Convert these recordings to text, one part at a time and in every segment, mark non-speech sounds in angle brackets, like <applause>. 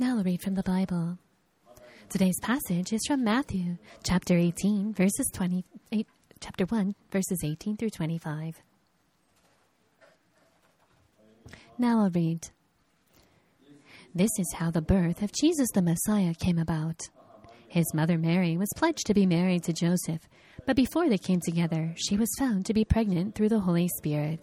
Now I'll read from the Bible. Today's passage is from Matthew chapter 18 verses 28 chapter 1 verses 18 through 25. Now I'll read. This is how the birth of Jesus the Messiah came about. His mother Mary was pledged to be married to Joseph, but before they came together, she was found to be pregnant through the Holy Spirit.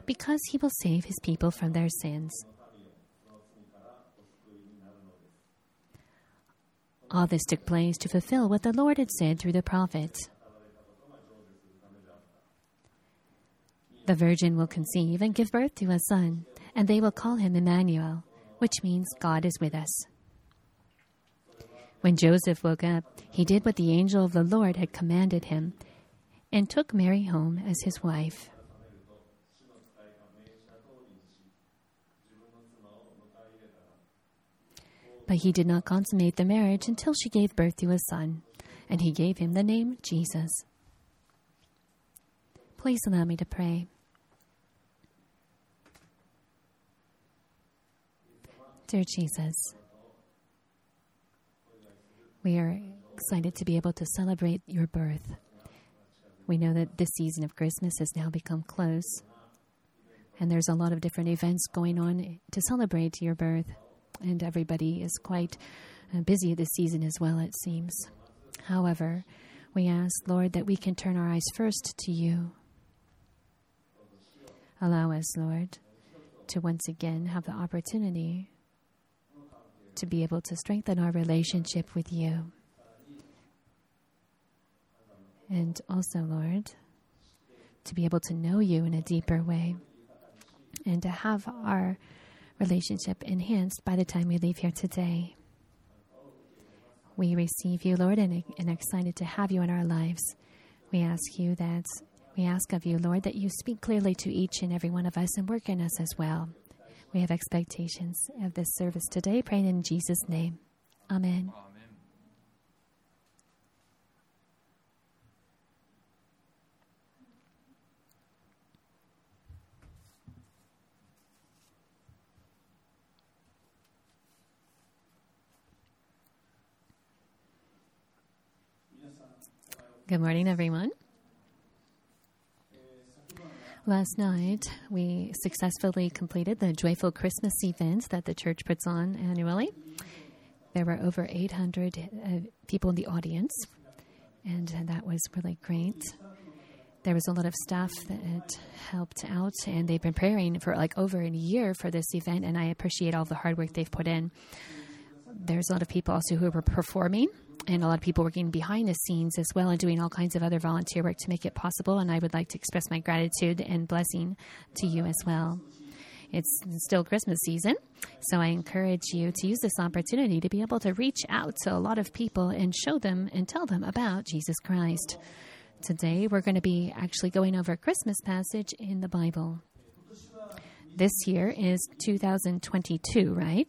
because he will save his people from their sins. All this took place to fulfill what the Lord had said through the prophet. The virgin will conceive and give birth to a son, and they will call him Emmanuel, which means God is with us. When Joseph woke up, he did what the angel of the Lord had commanded him and took Mary home as his wife. But he did not consummate the marriage until she gave birth to a son, and he gave him the name Jesus. Please allow me to pray. Dear Jesus, we are excited to be able to celebrate your birth. We know that this season of Christmas has now become close, and there's a lot of different events going on to celebrate your birth, and everybody is quite uh, busy this season as well, it seems. However, we ask, Lord, that we can turn our eyes first to you. Allow us, Lord, to once again have the opportunity to be able to strengthen our relationship with you. And also, Lord, to be able to know you in a deeper way and to have our relationship enhanced by the time we leave here today. We receive you, Lord, and, and excited to have you in our lives. We ask you that, we ask of you, Lord, that you speak clearly to each and every one of us and work in us as well. We have expectations of this service today, praying in Jesus' name. Amen. Good morning, everyone. Last night, we successfully completed the Joyful Christmas event that the church puts on annually. There were over 800 uh, people in the audience, and that was really great. There was a lot of staff that helped out, and they've been preparing for like over a year for this event, and I appreciate all the hard work they've put in. There's a lot of people also who were performing and a lot of people working behind the scenes as well and doing all kinds of other volunteer work to make it possible. And I would like to express my gratitude and blessing to you as well. It's still Christmas season, so I encourage you to use this opportunity to be able to reach out to a lot of people and show them and tell them about Jesus Christ. Today, we're going to be actually going over a Christmas passage in the Bible. This year is 2022, right?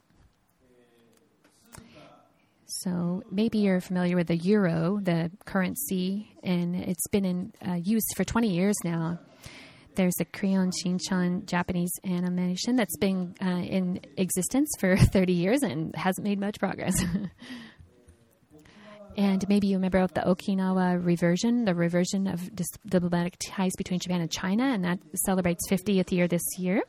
So maybe you're familiar with the euro, the currency, and it's been in uh, use for 20 years now. There's a Crayon Shinchan Japanese animation that's been uh, in existence for <laughs> 30 years and hasn't made much progress. <laughs> And maybe you remember the Okinawa reversion, the reversion of diplomatic ties between Japan and China, and that celebrates 50th year this year.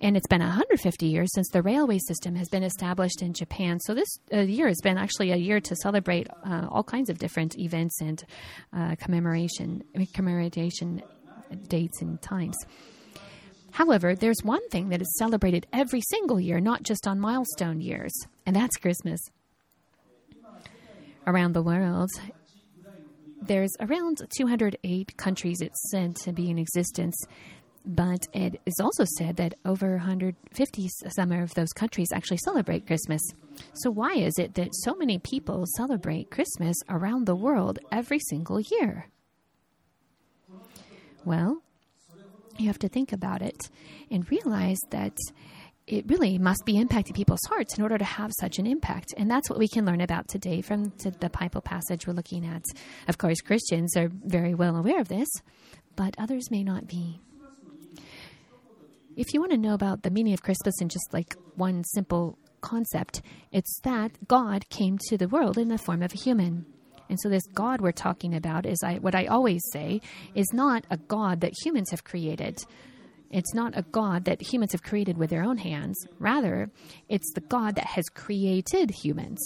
And it's been 150 years since the railway system has been established in Japan. So this uh, year has been actually a year to celebrate uh, all kinds of different events and uh, commemoration, commemoration dates and times. However, there's one thing that is celebrated every single year, not just on milestone years, and that's Christmas around the world. There's around 208 countries it's said to be in existence, but it is also said that over 150 some of those countries actually celebrate Christmas. So, why is it that so many people celebrate Christmas around the world every single year? Well, you have to think about it and realize that it really must be impacting people's hearts in order to have such an impact. And that's what we can learn about today from the Bible passage we're looking at. Of course, Christians are very well aware of this, but others may not be. If you want to know about the meaning of Christmas in just like one simple concept, it's that God came to the world in the form of a human. And so, this God we're talking about is I, what I always say is not a God that humans have created. It's not a God that humans have created with their own hands. Rather, it's the God that has created humans.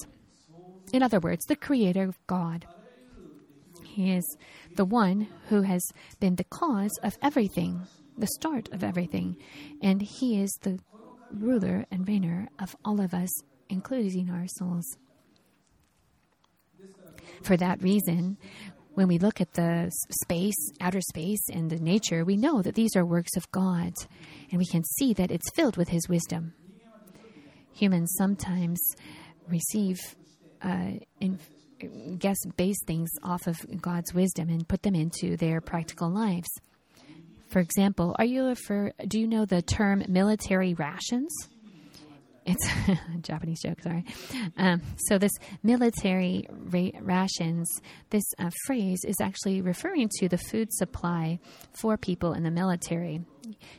In other words, the creator of God. He is the one who has been the cause of everything, the start of everything. And He is the ruler and reigner of all of us, including our souls. For that reason, when we look at the space, outer space, and the nature, we know that these are works of God, and we can see that it's filled with His wisdom. Humans sometimes receive, uh, in, guess, base things off of God's wisdom and put them into their practical lives. For example, are you for? Do you know the term military rations? It's <laughs> a Japanese joke, sorry. Um, so, this military ra- rations, this uh, phrase is actually referring to the food supply for people in the military.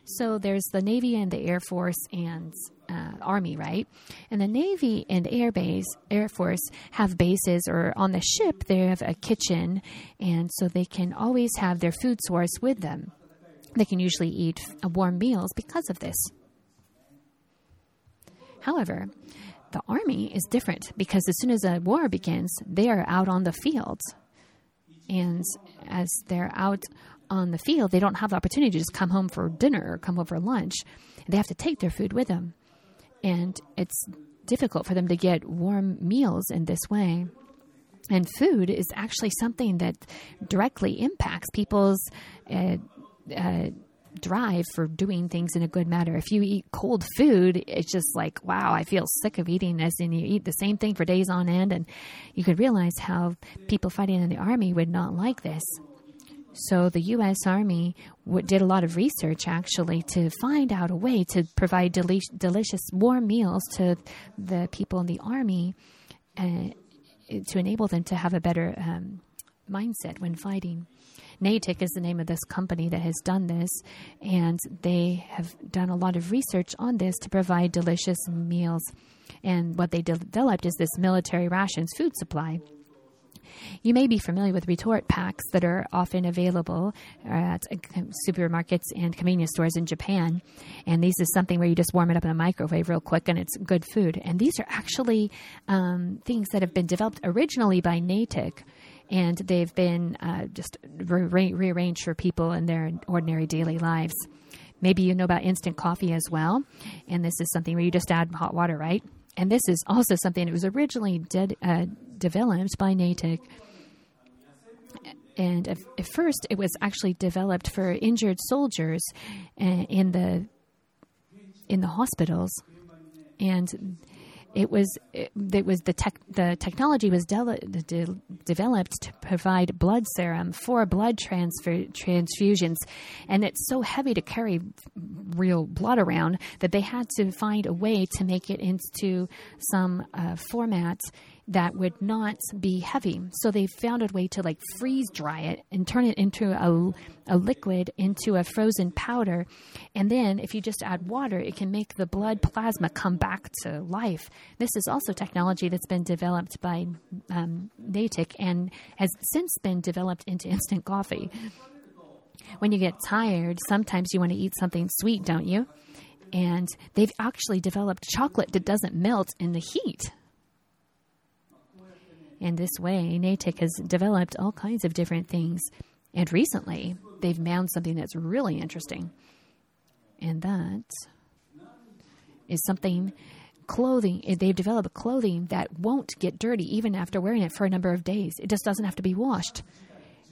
So, there's the Navy and the Air Force and uh, Army, right? And the Navy and Air Base, Air Force have bases, or on the ship, they have a kitchen, and so they can always have their food source with them. They can usually eat warm meals because of this. However, the army is different because as soon as a war begins, they are out on the field. And as they're out on the field, they don't have the opportunity to just come home for dinner or come home for lunch. They have to take their food with them. And it's difficult for them to get warm meals in this way. And food is actually something that directly impacts people's uh, uh, drive for doing things in a good manner. If you eat cold food, it's just like, wow, I feel sick of eating this. And you eat the same thing for days on end. And you could realize how people fighting in the army would not like this. So the U.S. Army w- did a lot of research actually to find out a way to provide deli- delicious warm meals to the people in the army uh, to enable them to have a better um, mindset when fighting. Natick is the name of this company that has done this, and they have done a lot of research on this to provide delicious meals. And what they de- developed is this military rations food supply. You may be familiar with retort packs that are often available at supermarkets and convenience stores in Japan. And these is something where you just warm it up in a microwave real quick and it's good food. And these are actually um, things that have been developed originally by Natick and they've been uh, just re- rearranged for people in their ordinary daily lives. Maybe you know about instant coffee as well, and this is something where you just add hot water, right? And this is also something that was originally did, uh, developed by Natick. And at, at, first, it was actually developed for injured soldiers uh, in the in the hospitals, and it was it, it was the tech the technology was de- de- developed to provide blood serum for blood transfer transfusions, and it's so heavy to carry real blood around that they had to find a way to make it into some uh, format that would not be heavy. So they found a way to like freeze dry it and turn it into a, a liquid, into a frozen powder. And then if you just add water, it can make the blood plasma come back to life. This is also technology that's been developed by um, Natick and has since been developed into instant coffee. When you get tired, sometimes you want to eat something sweet, don't you? And they've actually developed chocolate that doesn't melt in the heat. In this way, Natick has developed all kinds of different things. And recently, they've found something that's really interesting. And that is something clothing. Eh, they've developed clothing that won't get dirty even after wearing it for a number of days. It just doesn't have to be washed.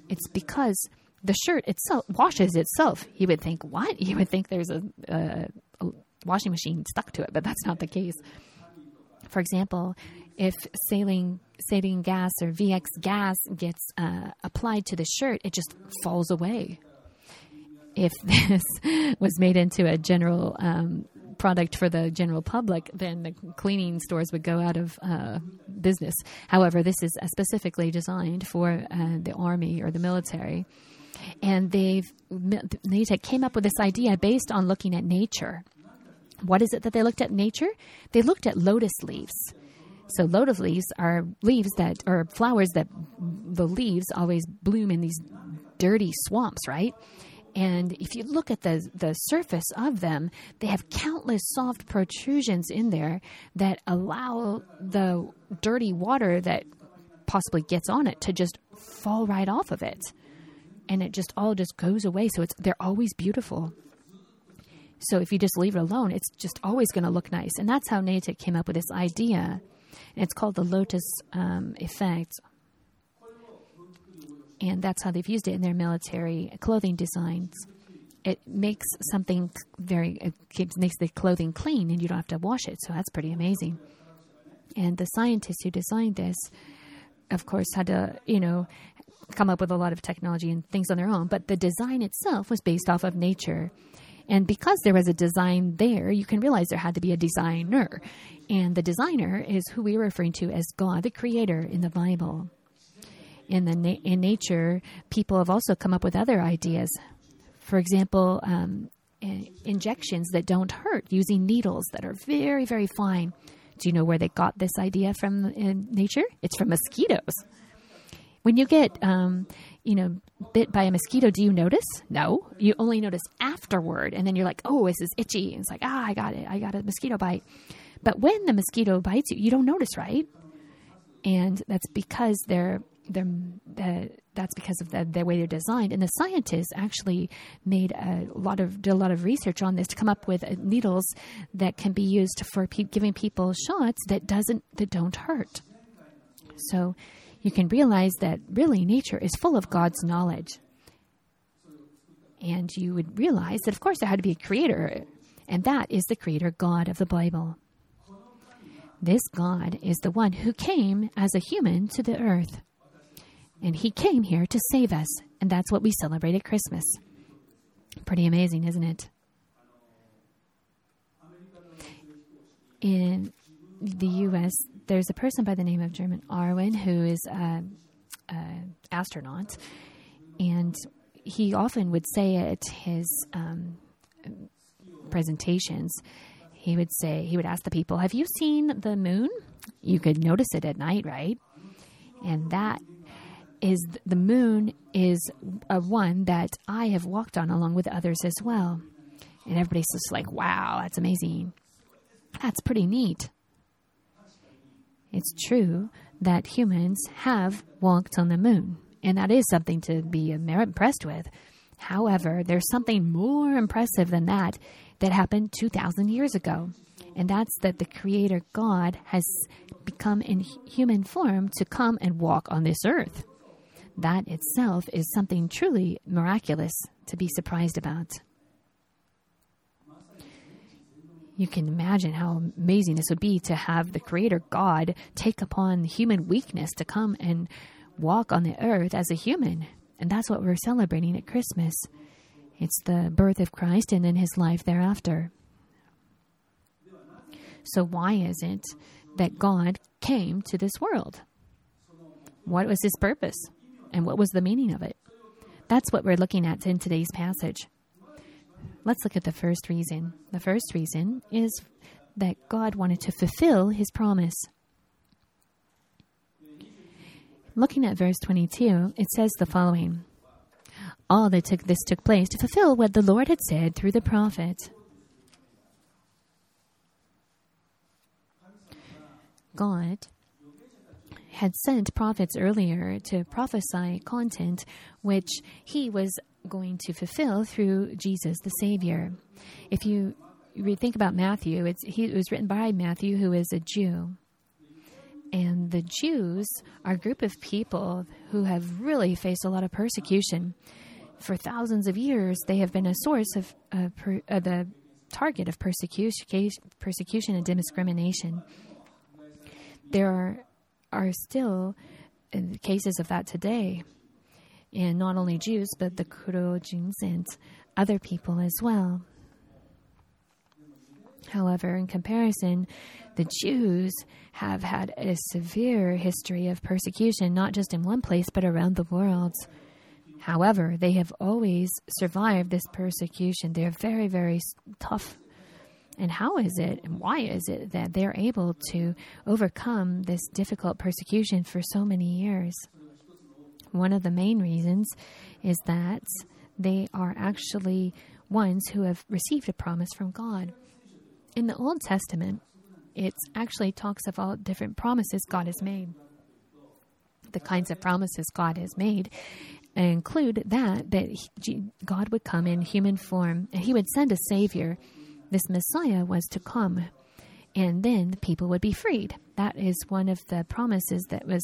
It's because the shirt itself washes itself. You would think, what? <laughs> You would think there's a, a, a washing machine stuck to it, but that's not the case. For example, if sarin sarin gas or VX gas gets uh, applied to the shirt, it just falls away. If <laughs> this was made into a general um, product for the general public, then the cleaning stores would go out of uh, business. However, this is specifically designed for uh, the army or the military. And they've Natick came up with this idea based on looking at nature. What is it that they looked at nature? They looked at lotus leaves. So lotus leaves are leaves that are flowers that the leaves always bloom in these dirty swamps, right? And if you look at the, the surface of them, they have countless soft protrusions in there that allow the dirty water that possibly gets on it to just fall right off of it. And it just all just goes away. So it's they're always beautiful. So if you just leave it alone, it's just always going to look nice. And that's how Natick came up with this idea. And it's called the lotus um, effect and that's how they've used it in their military clothing designs. It makes something very it makes the clothing clean, and you don't have to wash it. So that's pretty amazing. And the scientists who designed this, of course, had to you know come up with a lot of technology and things on their own. But the design itself was based off of nature. And because there was a design there, you can realize there had to be a designer. And the designer is who we are referring to as God, the creator in the Bible in the na- in nature, people have also come up with other ideas. For example, um, injections that don't hurt using needles that are very very fine. Do you know where they got this idea from in nature? It's from mosquitoes. When you get, um, you know, bit by a mosquito, do you notice? No, you only notice afterward, and then you're like, "Oh, this is itchy." And it's like, "Ah, I got it. I got a mosquito bite." But when the mosquito bites you, you don't notice, right? And that's because they're they the, that's because of the, the way they're designed. And the scientists actually made a lot of did a lot of research on this to come up with uh, needles that can be used for pe- giving people shots that doesn't that don't hurt. So you can realize that really nature is full of God's knowledge. And you would realize that, of course, there had to be a creator, and that is the creator God of the Bible. This God is the one who came as a human to the earth. And he came here to save us. And that's what we celebrate at Christmas. Pretty amazing, isn't it? In the U.S., there's a person by the name of James Irwin who is an astronaut. And he often would say at his um, presentations, he would say, he would ask the people, Have you seen the moon? You could notice it at night, right? And that is the moon is a one that I have walked on along with others as well. And everybody's just like, wow, that's amazing. That's pretty neat. It's true that humans have walked on the moon, and that is something to be impressed with. However, there's something more impressive than that that happened 2,000 years ago, and that's that the Creator God has become in human form to come and walk on this earth that itself is something truly miraculous to be surprised about. You can imagine how amazing this would be to have the Creator God take upon human weakness to come and walk on the earth as a human. And that's what we're celebrating at Christmas. It's the birth of Christ and then his life thereafter. So, why is it that God came to this world? What was his purpose? and what was the meaning of it? That's what we're looking at in today's passage. Let's look at the first reason. The first reason is that God wanted to fulfill his promise. Looking at verse 22, it says the following All that took, this took place to fulfill what the Lord had said through the prophet. God had sent prophets earlier to prophesy content which he was going to fulfill through Jesus the Savior. If you think about Matthew, he, it was written by Matthew, who is a Jew. And the Jews are a group of people who have really faced a lot of persecution. For thousands of years, they have been a source of uh, per, uh, the target of persecution, persecution and discrimination. there are, are still uh, cases of that today. And not only Jews, but the Kurojins and other people as well. However, in comparison, the Jews have had a severe history of persecution, not just in one place, but around the world. However, they have always survived this persecution. They're very, very tough. And how is it and why is it that they're able to overcome this difficult persecution for so many years? One of the main reasons is that they are actually ones who have received a promise from God. In the Old Testament, it actually talks of all different promises God has made. The kinds of promises God has made include that that God would come in human form and he would send a savior. This Messiah was to come and then the people would be freed. That is one of the promises that was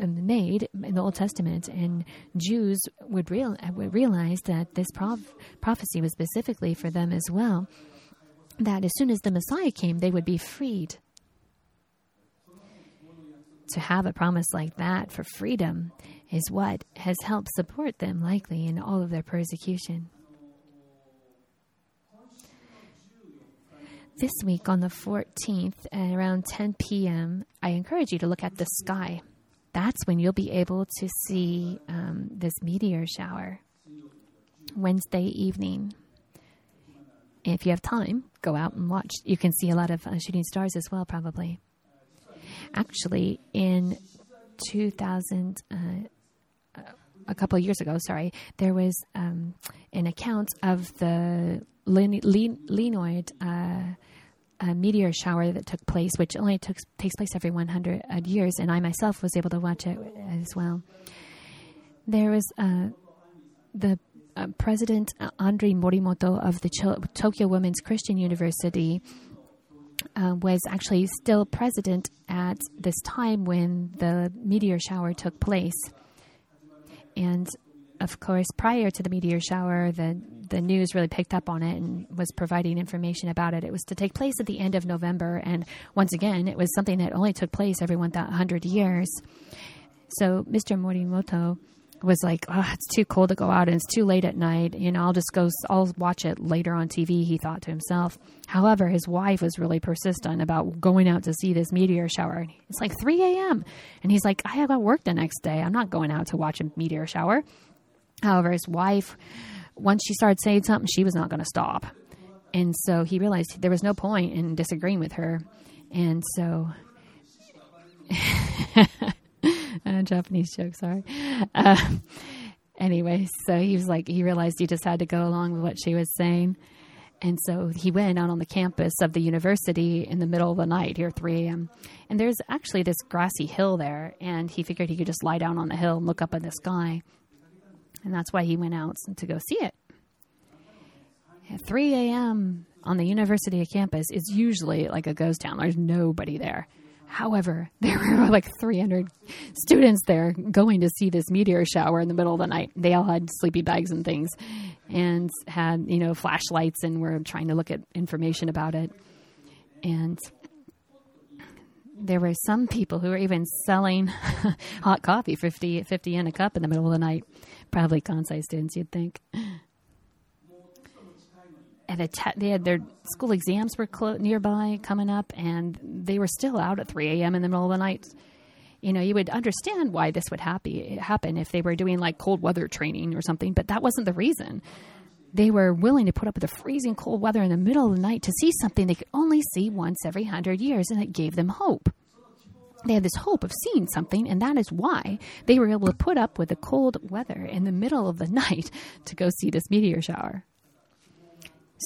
um, made in the Old Testament, and Jews would, real, would realize that this prof- prophecy was specifically for them as well that as soon as the Messiah came, they would be freed. To have a promise like that for freedom is what has helped support them, likely, in all of their persecution. This week on the 14th at around 10 p.m., I encourage you to look at the sky. That's when you'll be able to see um, this meteor shower. Wednesday evening if you have time, go out and watch. You can see a lot of uh, shooting stars as well, probably. Actually, in 2000, uh, uh, a couple years ago, sorry, there was um, an account of the Leonid uh, meteor shower that took place, which only took, takes place every 100 uh, years, and I myself was able to watch it as well. There was uh, the uh, President Andre Morimoto of the Tokyo Women's Christian University uh, was actually still president at this time when the meteor shower took place. And of course, prior to the meteor shower, the the news really picked up on it and was providing information about it. It was to take place at the end of November, and once again, it was something that only took place every 100 years. So, Mr. Morimoto was like, oh, it's too cold to go out and it's too late at night. You know, I'll just go, I'll watch it later on TV, he thought to himself. However, his wife was really persistent about going out to see this meteor shower. It's like 3 a.m. And he's like, I have got work the next day. I'm not going out to watch a meteor shower. However, his wife, once she started saying something, she was not going to stop. And so he realized there was no point in disagreeing with her. And so. <laughs> uh, Japanese joke, sorry. Uh, anyway, so he was like, he realized he just had to go along with what she was saying. And so he went out on the campus of the university in the middle of the night, here 3 a.m. And there's actually this grassy hill there, and he figured he could just lie down on the hill and look up at the sky. And that's why he went out to go see it. At 3 a.m. on the university campus is usually like a ghost town. There's nobody there. However, <laughs> there were like 300 students there going to see this meteor shower in the middle of the night. They all had sleeping bags and things and had, you know, flashlights and were trying to look at information about it. And there were some people who were even selling <laughs> hot coffee, 50, 50 yen a cup in the middle of the night. Probably Kansai students, you'd think and te- they had their school exams were clo- nearby coming up, and they were still out at 3 a.m. in the middle of the night. You know, you would understand why this would happy, happen if they were doing like cold weather training or something, but that wasn't the reason. They were willing to put up with the freezing cold weather in the middle of the night to see something they could only see once every hundred years, and it gave them hope. They had this hope of seeing something, and that is why they were able to put up with the cold weather in the middle of the <laughs> night to go see this meteor shower.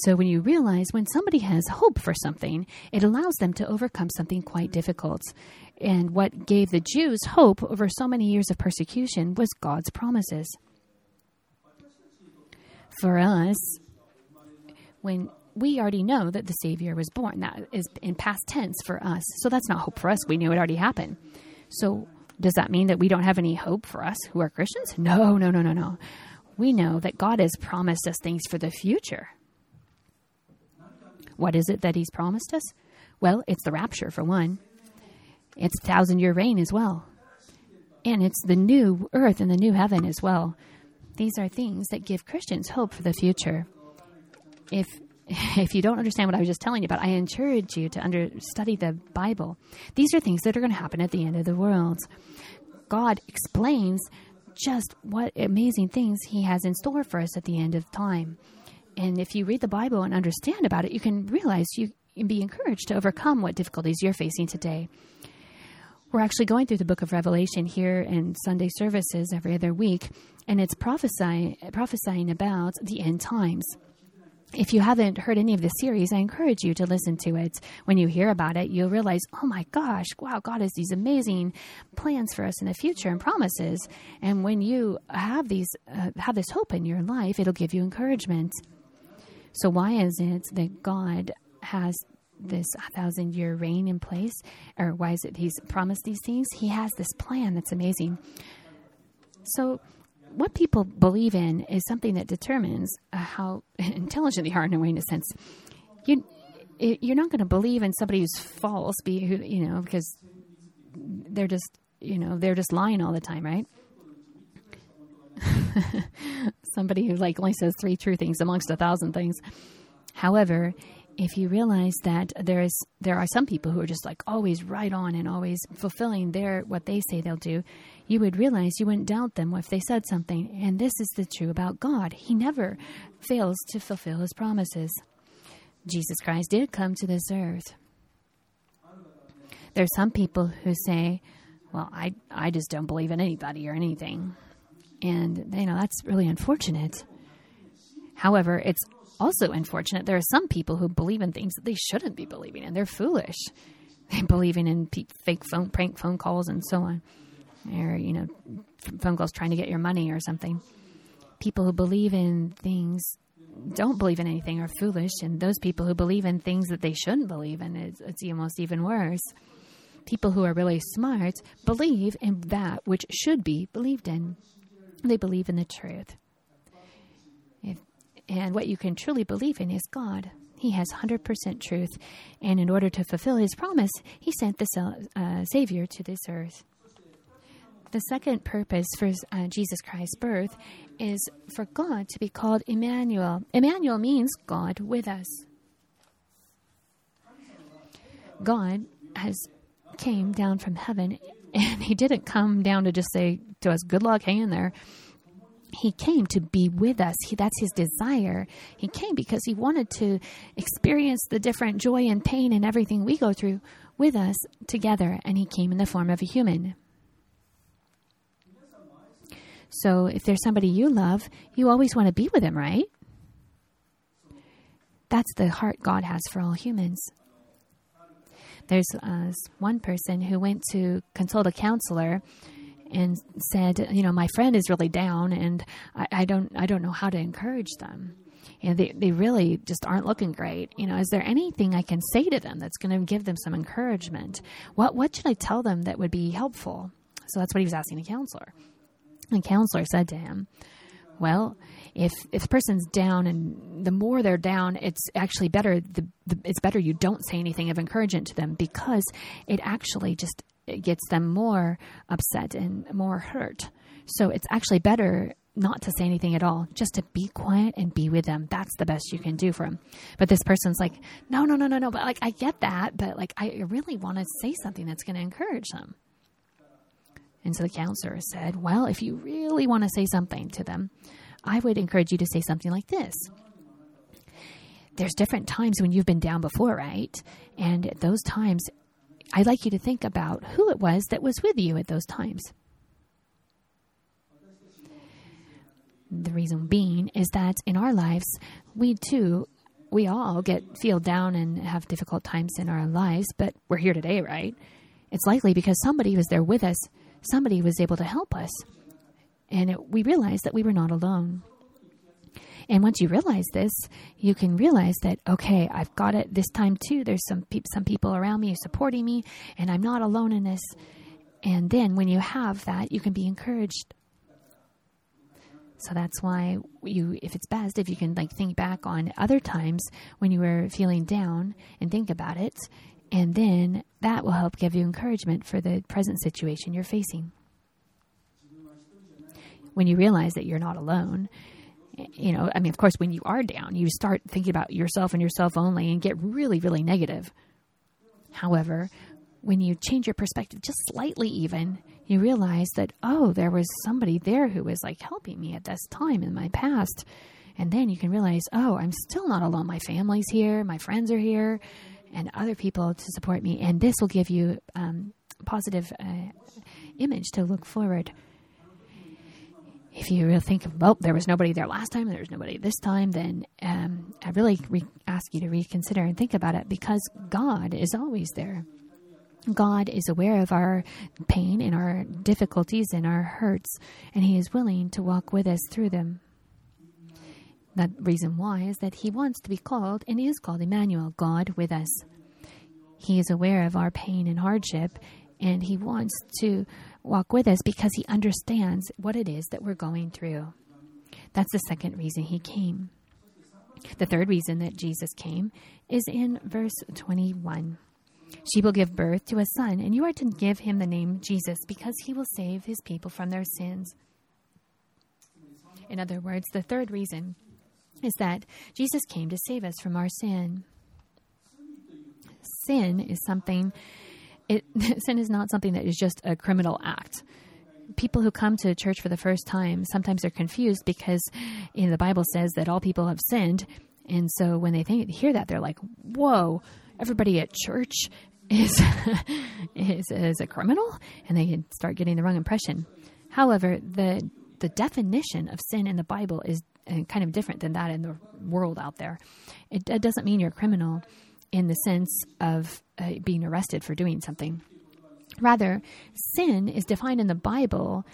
So when you realize when somebody has hope for something, it allows them to overcome something quite difficult. And what gave the Jews hope over so many years of persecution was God's promises. For us, when we already know that the Savior was born, that is in past tense for us. So that's not hope for us. We knew it already happened. So does that mean that we don't have any hope for us who are Christians? No, no, no, no, no. We know that God has promised us things for the future. What is it that he's promised us? Well, it's the rapture, for one. It's thousand year reign as well. And it's the new earth and the new heaven as well. These are things that give Christians hope for the future. If <laughs> if you don't understand what I was just telling you about, I encourage you to under, study the Bible. These are things that are going to happen at the end of the world. God explains just what amazing things He has in store for us at the end of time. And if you read the Bible and understand about it, you can realize you can be encouraged to overcome what difficulties you're facing today. We're actually going through the book of Revelation here in Sunday services every other week, and it's prophesying, prophesying about the end times. If you haven't heard any of the series, I encourage you to listen to it. When you hear about it, you'll realize, oh my gosh, wow, God has these amazing plans for us in the future and promises. And when you have these, uh, have this hope in your life, it'll give you encouragement. So why is it that God has this thousand year reign in place? Or why is it He's promised these things? He has this plan that's amazing. So what people believe in is something that determines uh, how <laughs> intelligent they are in a way, in a sense. You, you're not going to believe in somebody who's false, be who you know, because they're just you know they're just lying all the time, right? <laughs> somebody who like only says three true things amongst a thousand things. However, if you realize that there is there are some people who are just like always right on and always fulfilling their what they say they'll do, you would realize you wouldn't doubt them if they said something. And this is the true about God. He never fails to fulfill his promises. Jesus Christ did come to this earth. There's some people who say, Well, I I just don't believe in anybody or anything. And you know, that's really unfortunate. However, it's also unfortunate. There are some people who believe in things that they shouldn't be believing in. They're foolish. <laughs> They're believing in pe- fake phone, prank phone calls and so on, or you know, phone calls trying to get your money or something. People who believe in things don't believe in anything are foolish, and those people who believe in things that they shouldn't believe in, it's, it's almost even worse. People who are really smart believe in that which should be believed in. They believe in the truth. And what you can truly believe in is God. He has 100% truth. And in order to fulfill his promise, he sent the uh, Savior to this earth. The second purpose for uh, Jesus Christ's birth is for God to be called Emmanuel. Emmanuel means God with us. God has came down from heaven <laughs> and he didn't come down to just say to us, good luck, hang in there he came to be with us. He, that's his desire. He came because he wanted to experience the different joy and pain and everything we go through with us together, and he came in the form of a human. So, if there's somebody you love, you always want to be with them, right? That's the heart God has for all humans. There's uh, one person who went to consult a counselor and said, you know, my friend is really down, and I, I don't, I don't know how to encourage them. And they, they really just aren't looking great. You know, is there anything I can say to them that's going to give them some encouragement? What, what should I tell them that would be helpful? So that's what he was asking the counselor. And the counselor said to him, well, if if person's down and the more they're down, it's actually better. The, the, it's better you don't say anything of encouragement to them because it actually just it gets them more upset and more hurt. So it's actually better not to say anything at all, just to be quiet and be with them. That's the best you can do for them. But this person's like, no, no, no, no, no. But like, I get that, but like, I really want to say something that's going to encourage them. And so the counselor said, well, if you really want to say something to them, I would encourage you to say something like this. There's different times when you've been down before, right? And at those times, I'd like you to think about who it was that was with you at those times. The reason being is that in our lives, we too, we all get feel down and have difficult times in our lives, but we're here today, right? It's likely because somebody was there with us, somebody was able to help us, and it, we realized that we were not alone. And once you realize this, you can realize that okay, I've got it this time too. There's some pe- some people around me supporting me, and I'm not alone in this. And then when you have that, you can be encouraged. So that's why you, if it's best, if you can like think back on other times when you were feeling down and think about it, and then that will help give you encouragement for the present situation you're facing. When you realize that you're not alone, you know, I mean, of course, when you are down, you start thinking about yourself and yourself only and get really, really negative. However, when you change your perspective just slightly, even, you realize that, oh, there was somebody there who was like helping me at this time in my past. And then you can realize, oh, I'm still not alone. My family's here, my friends are here, and other people to support me. And this will give you um, positive uh, image to look forward if you really think, well, there was nobody there last time, there was nobody this time, then um, I really re- ask you to reconsider and think about it because God is always there. God is aware of our pain and our difficulties and our hurts, and He is willing to walk with us through them. The reason why is that He wants to be called, and is called Emmanuel, God with us. He is aware of our pain and hardship, and He wants to walk with us because he understands what it is that we're going through. That's the second reason he came. The third reason that Jesus came is in verse 21. She will give birth to a son, and you are to give him the name Jesus because he will save his people from their sins. In other words, the third reason is that Jesus came to save us from our sin. Sin is something it, <laughs> sin is not something that is just a criminal act. People who come to church for the first time sometimes are confused because you know, the Bible says that all people have sinned, and so when they think, hear that, they're like, "Whoa! Everybody at church <laughs> is is is a criminal," and they start getting the wrong impression. However, the the definition of sin in the Bible is uh, kind of different than that in the world out there. It, it doesn't mean you're a criminal in the sense of uh, being arrested for doing something. Rather, sin is defined in the Bible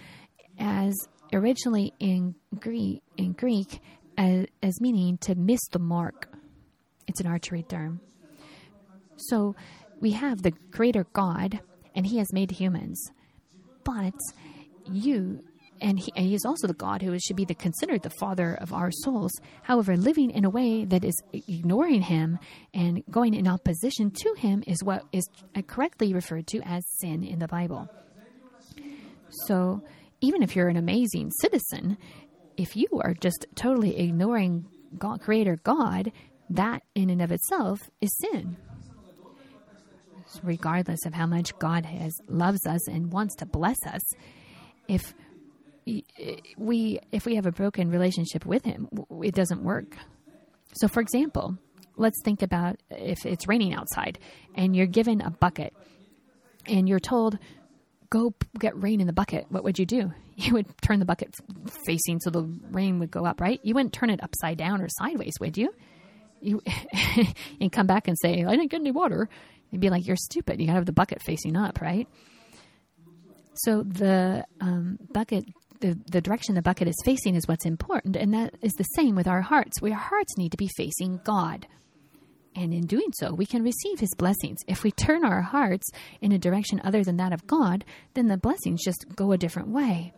as originally in Greek, in Greek as, as meaning to miss the mark. It's an archery term. So we have the greater God, and He has made humans. But you and he, he, is also the God who should be the, considered the Father of our souls. However, living in a way that is ignoring Him and going in opposition to Him is what is uh, correctly referred to as sin in the Bible. So, even if you're an amazing citizen, if you are just totally ignoring God, Creator God, that in and of itself is sin. Regardless of how much God has loves us and wants to bless us, if we if we have a broken relationship with him, it doesn't work. So, for example, let's think about if it's raining outside and you're given a bucket and you're told, go get rain in the bucket. What would you do? <laughs> You would turn the bucket facing so the rain would go up, right? You wouldn't turn it upside down or sideways, would you? You <laughs> and come back and say, I didn't get any water. You'd be like, you're stupid. You got to have the bucket facing up, right? So the um, bucket the, the direction the bucket is facing is what's important. And that is the same with our hearts. Our hearts need to be facing God. And in doing so, we can receive his blessings. If we turn our hearts in a direction other than that of God, then the blessings just go a different way.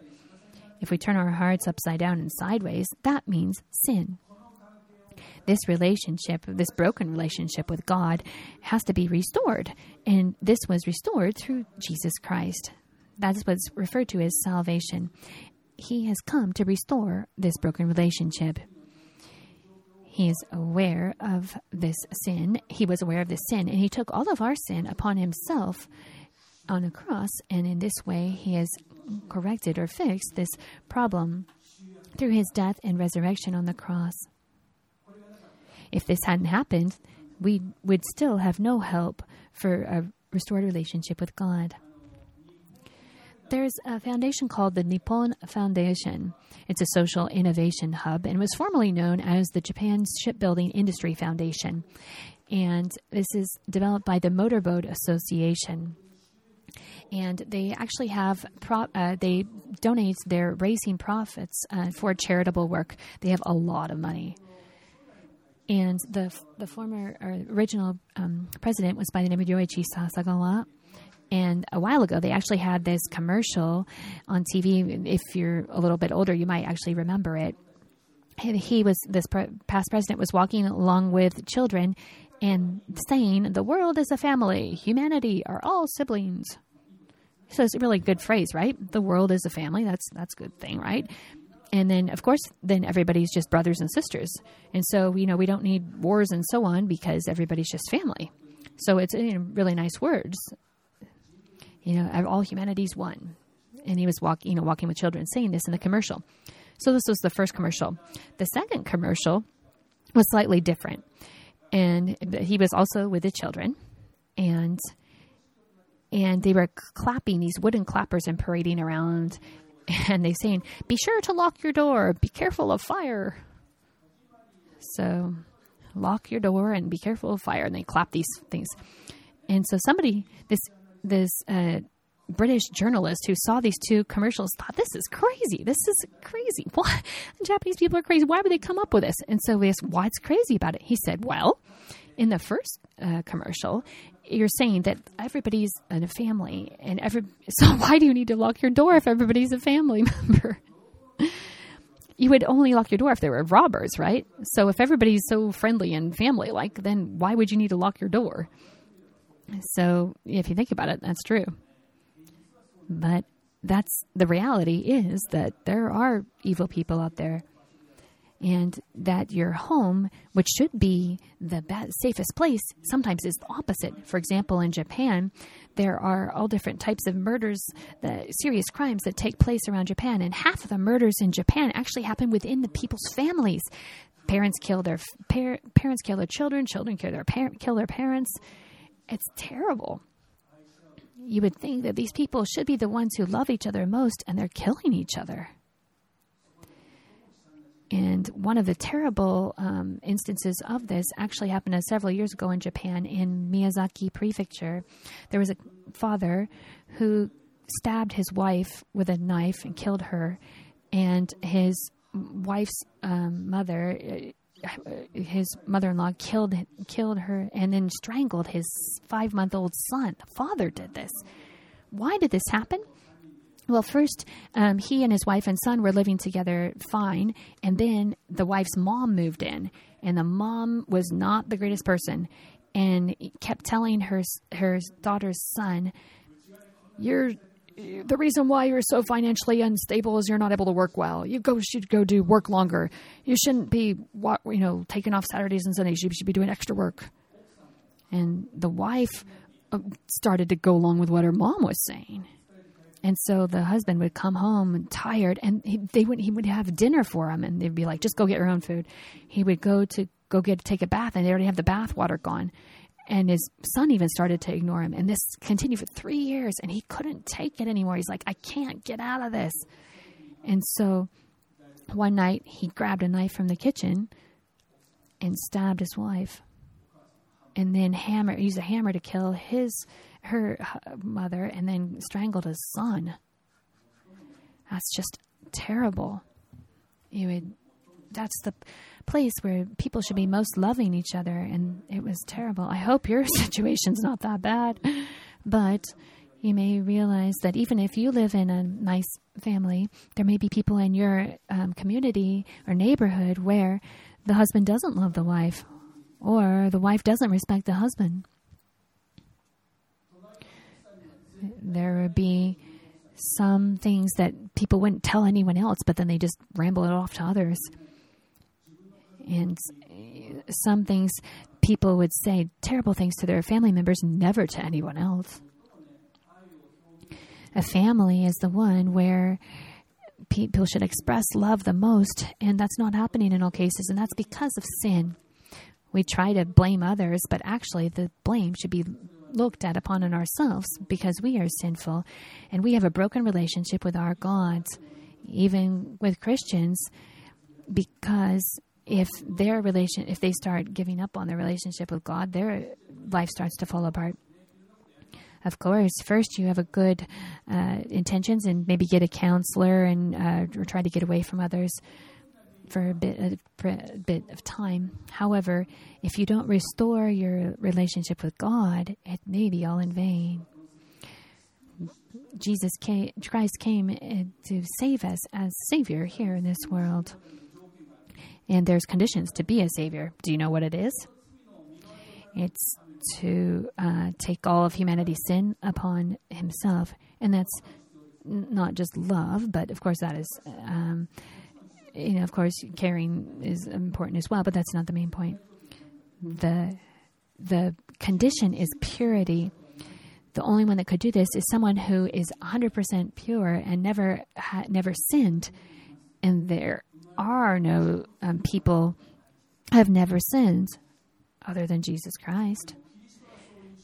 If we turn our hearts upside down and sideways, that means sin. This relationship, this broken relationship with God, has to be restored. And this was restored through Jesus Christ. That is what's referred to as salvation he has come to restore this broken relationship. He is aware of this sin. He was aware of this sin, and he took all of our sin upon himself on a cross. And in this way, he has corrected or fixed this problem through his death and resurrection on the cross. If this hadn't happened, we would still have no help for a restored relationship with God. There's a foundation called the Nippon Foundation. It's a social innovation hub and was formerly known as the Japan Shipbuilding Industry Foundation. And this is developed by the Motorboat Association. And they actually have pro- uh, they donate their raising profits uh, for charitable work. They have a lot of money. And the the former or original um, president was by the name of Ryoichi Sasakawa, and a while ago, they actually had this commercial on TV. If you're a little bit older, you might actually remember it. He was this past president was walking along with children, and saying the world is a family, humanity are all siblings. So it's a really good phrase, right? The world is a family. That's that's a good thing, right? And then of course, then everybody's just brothers and sisters. And so, you know, we don't need wars and so on because everybody's just family. So it's really nice words. You know, all humanity's one. And he was walking, you know, walking with children saying this in the commercial. So this was the first commercial. The second commercial was slightly different. And he was also with the children. And and they were clapping these wooden clappers and parading around <laughs> and they saying, "Be sure to lock your door. Be careful of fire." So, lock your door and be careful of fire. And they clap these things. And so somebody, this this uh, British journalist who saw these two commercials thought, "This is crazy. This is crazy. <laughs> Why Japanese people are crazy? Why would they come up with this?" And so we asked, "What's crazy about it?" He said, "Well." In the first uh, commercial, you're saying that everybody's in a family, and every <laughs> so why do you need to lock your door if everybody's a family <laughs> member? you would only lock your door if there were robbers, right? So if everybody's so friendly and family like, then why would you need to lock your door? So if you think about it, that's true. But that's the reality is that there are evil people out there and that your home, which should be the best, safest place, sometimes is the opposite. For example, in Japan, there are all different types of murders, the serious crimes that take place around Japan, and half of the murders in Japan actually happen within the people's families. Parents kill their par- parents kill their children, children kill their par- kill their parents. It's terrible. You would think that these people should be the ones who love each other most, and they're killing each other. And one of the terrible um, instances of this actually happened uh, several years ago in Japan, in Miyazaki Prefecture. There was a father who stabbed his wife with a knife and killed her, and his wife's um, mother, uh, his mother-in-law, killed killed her and then strangled his five-month-old son. The father did this. Why did this happen? Well, first, um, he and his wife and son were living together fine, and then the wife's mom moved in, and the mom was not the greatest person, and kept telling her her daughter's son, "You're the reason why you're so financially unstable is you're not able to work well. You go should go do work longer. You shouldn't be you know taking off Saturdays and Sundays. You should be doing extra work." And the wife uh, started to go along with what her mom was saying and so the husband would come home tired, and he, they would he would have dinner for him, and they'd be like, "Just go get your own food." He would go to go get take a bath, and they already have the bath water gone. And his son even started to ignore him, and this continued for three years, and he couldn't take it anymore. He's like, "I can't get out of this." And so, one night, he grabbed a knife from the kitchen and stabbed his wife, and then hammer used a hammer to kill his her mother and then strangled his son. That's just terrible. You would, that's the place where people should be most loving each other, and it was terrible. I hope your <laughs> situation's not that bad, but you may realize that even if you live in a nice family, there may be people in your um, community or neighborhood where the husband doesn't love the wife or the wife doesn't respect the husband. there would be some things that people wouldn't tell anyone else, but then they just ramble it off to others. And some things people would say terrible things to their family members, never to anyone else. A family is the one where people should express love the most, and that's not happening in all cases, and that's because of sin. We try to blame others, but actually, the blame should be looked at upon in ourselves because we are sinful and we have a broken relationship with our gods, even with Christians, because if their relation if they start giving up on their relationship with God, their life starts to fall apart. Of course, first you have a good uh, intentions and maybe get a counselor and uh, or try to get away from others for a bit uh, a bit of time. However, if you don't restore your relationship with God, it may be all in vain. Jesus came, Christ came uh, to save us as Savior here in this world. And there's conditions to be a Savior. Do you know what it is? It's to uh, take all of humanity's sin upon himself. And that's not just love, but of course, that is, um, you know, of course, caring is important as well, but that's not the main point. The, the condition is purity. The only one that could do this is someone who is 100% pure and never ha- never sinned. And there are no um, people have never sinned other than Jesus Christ.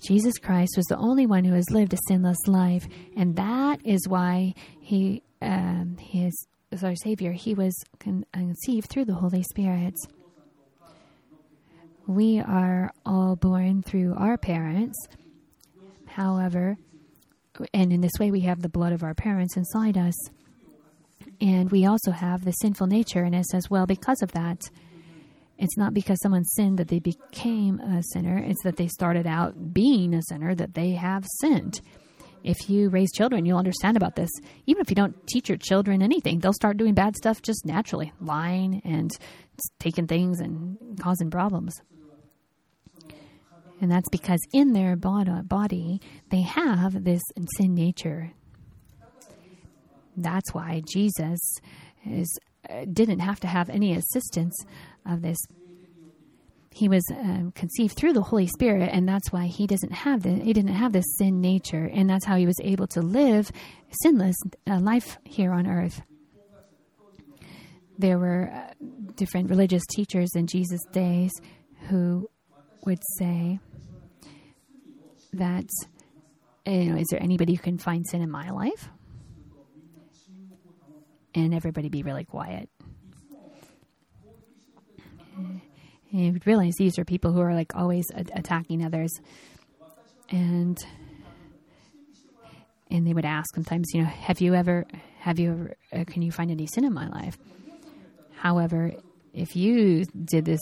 Jesus Christ was the only one who has lived a sinless life, and that is why he um, he is, is our Savior. He was con- conceived through the Holy Spirit. We are all born through our parents. However, and in this way, we have the blood of our parents inside us. And we also have the sinful nature in us as well because of that. It's not because someone sinned that they became a sinner, it's that they started out being a sinner that they have sinned. If you raise children, you'll understand about this. Even if you don't teach your children anything, they'll start doing bad stuff just naturally, lying and taking things and causing problems. And that's because in their body, they have this sin nature. That's why Jesus is, uh, didn't have to have any assistance of this. He was um, conceived through the Holy Spirit, and that's why he doesn't have the he didn't have this sin nature, and that's how he was able to live sinless uh, life here on earth. There were uh, different religious teachers in Jesus' days who would say that you know, is there anybody who can find sin in my life? And everybody be really quiet. And you would realize these are people who are like always a- attacking others, and and they would ask sometimes, you know, have you ever, have you ever, uh, can you find any sin in my life? However, if you did this,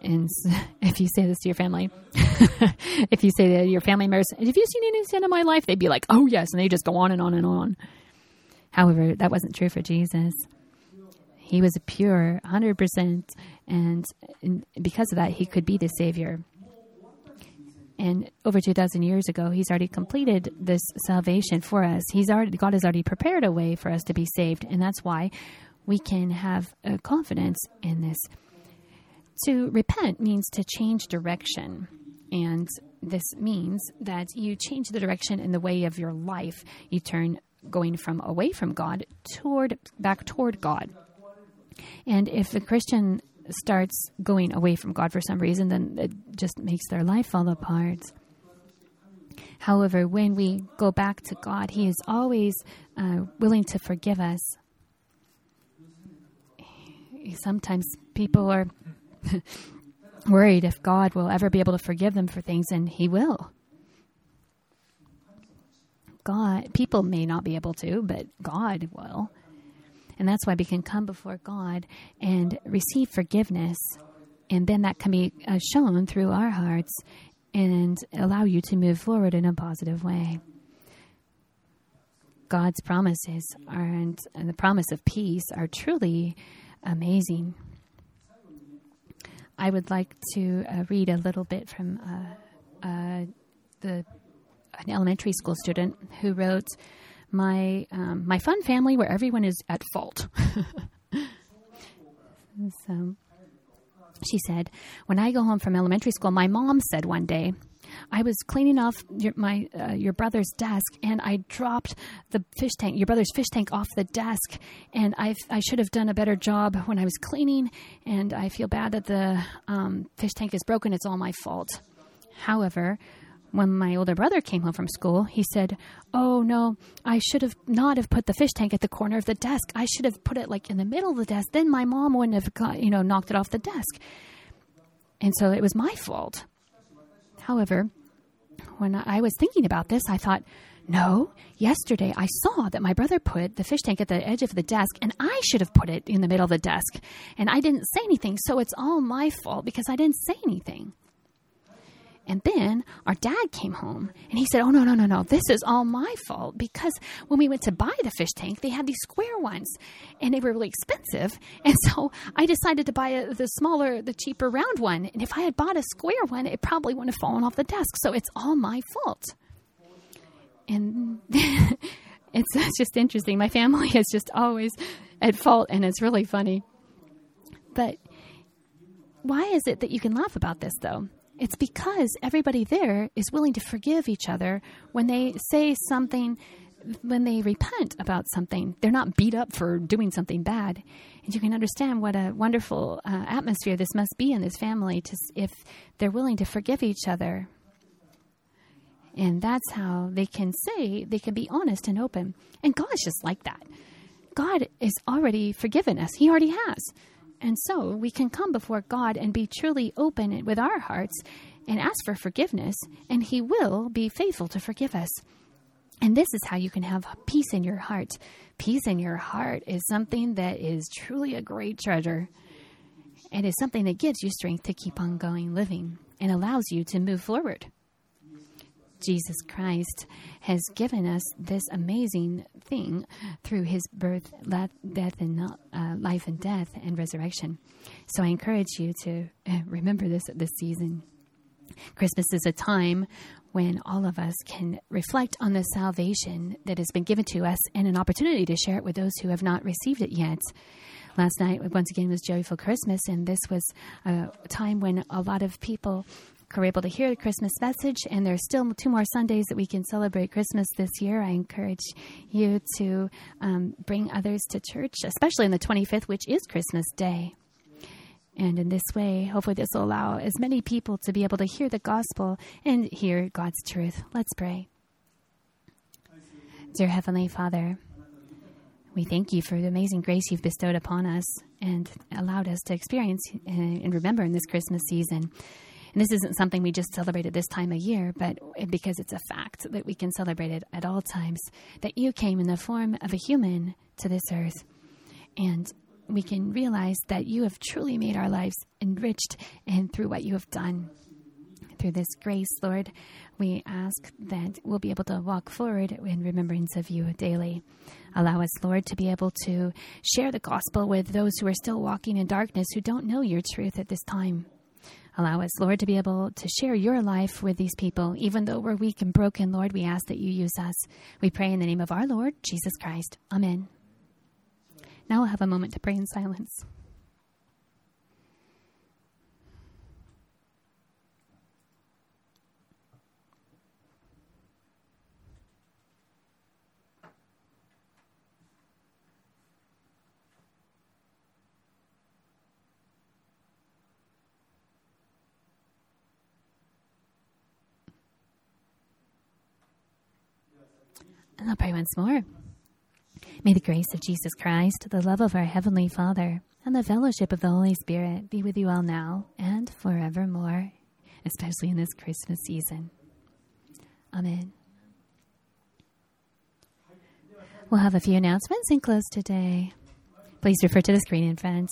and <laughs> if you say this to your family, <laughs> if you say to your family members, have you seen any sin in my life? They'd be like, oh yes, and they just go on and on and on. However, that wasn't true for Jesus. He was pure, 100%, and, because of that, he could be the Savior. And over 2,000 years ago, he's already completed this salvation for us. He's already, God has already prepared a way for us to be saved, and that's why we can have a confidence in this. To repent means to change direction. And this means that you change the direction in the way of your life. You turn going from away from God toward back toward God. And if a Christian starts going away from God for some reason, then it just makes their life fall apart. However, when we go back to God, He is always uh, willing to forgive us. Sometimes people are <laughs> worried if God will ever be able to forgive them for things, and He will. God, people may not be able to, but God will. And that's why we can come before God and receive forgiveness. And then that can be uh, shown through our hearts and allow you to move forward in a positive way. God's promises are, and, the promise of peace are truly amazing. I would like to uh, read a little bit from uh, uh, the an elementary school student who wrote my um, my fun family where everyone is at fault. <laughs> so she said, when I go home from elementary school, my mom said one day, I was cleaning off your, my uh, your brother's desk and I dropped the fish tank, your brother's fish tank, off the desk, and I I should have done a better job when I was cleaning, and I feel bad that the um, fish tank is broken. It's all my fault. However, when my older brother came home from school, he said, "Oh no, I should have not have put the fish tank at the corner of the desk. I should have put it like in the middle of the desk. Then my mom wouldn't have got, you know, knocked it off the desk." And so it was my fault. However, when I was thinking about this, I thought, no, yesterday I saw that my brother put the fish tank at the edge of the desk and I should have put it in the middle of the desk. And I didn't say anything, so it's all my fault because I didn't say anything. And then our dad came home and he said, Oh, no, no, no, no. This is all my fault because when we went to buy the fish tank, they had these square ones and they were really expensive. <laughs> And so I decided to buy a, the smaller, the cheaper round one. And if I had bought a square one, it probably wouldn't have fallen off the desk. So it's all my fault. And <laughs> it's just interesting. My family is just always at fault and it's really funny. But why is it that you can laugh about this, though? It's because everybody there is willing to forgive each other when they say something, when they repent about something. They're not beat up for doing something bad. And you can understand what a wonderful uh, atmosphere this must be in this family to, if they're willing to forgive each other. And that's how they can say, they can be honest and open. And God is just like that. God has already forgiven us, He already has. And so we can come before God and be truly open with our hearts and ask for forgiveness, and He will be faithful to forgive us. And this is how you can have peace in your heart. Peace in your heart is something that is truly a great treasure. It is something that gives you strength to keep on going living and allows you to move forward. Jesus Christ has given us this amazing thing through his birth, death, and uh, life and death and resurrection. So I encourage you to uh, remember this at this season. Christmas is a time when all of us can reflect on the salvation that has been given to us and an opportunity to share it with those who have not received it yet. Last night, once again, was Joyful Christmas, and this was a time when a lot of people are able to hear the Christmas message, and there's still two more Sundays that we can celebrate Christmas this year. I encourage you to um, bring others to church, especially on the 25th, which is Christmas Day. And in this way, hopefully, this will allow as many people to be able to hear the gospel and hear God's truth. Let's pray. Dear Heavenly Father, we thank you for the amazing grace you've bestowed upon us and allowed us to experience and remember in this Christmas season. And this isn't something we just celebrate at this time of year, but because it's a fact that we can celebrate it at all times, that you came in the form of a human to this earth. And we can realize that you have truly made our lives enriched and through what you have done. Through this grace, Lord, we ask that we'll be able to walk forward in remembrance of you daily. Allow us, Lord, to be able to share the gospel with those who are still walking in darkness who don't know your truth at this time. Allow us, Lord, to be able to share your life with these people. Even though we're weak and broken, Lord, we ask that you use us. We pray in the name of our Lord, Jesus Christ. Amen. Now we'll have a moment to pray in silence. And I'll pray once more. May the grace of Jesus Christ, the love of our Heavenly Father, and the fellowship of the Holy Spirit be with you all now and forevermore, especially in this Christmas season. Amen. We'll have a few announcements and close today. Please refer to the screen in front.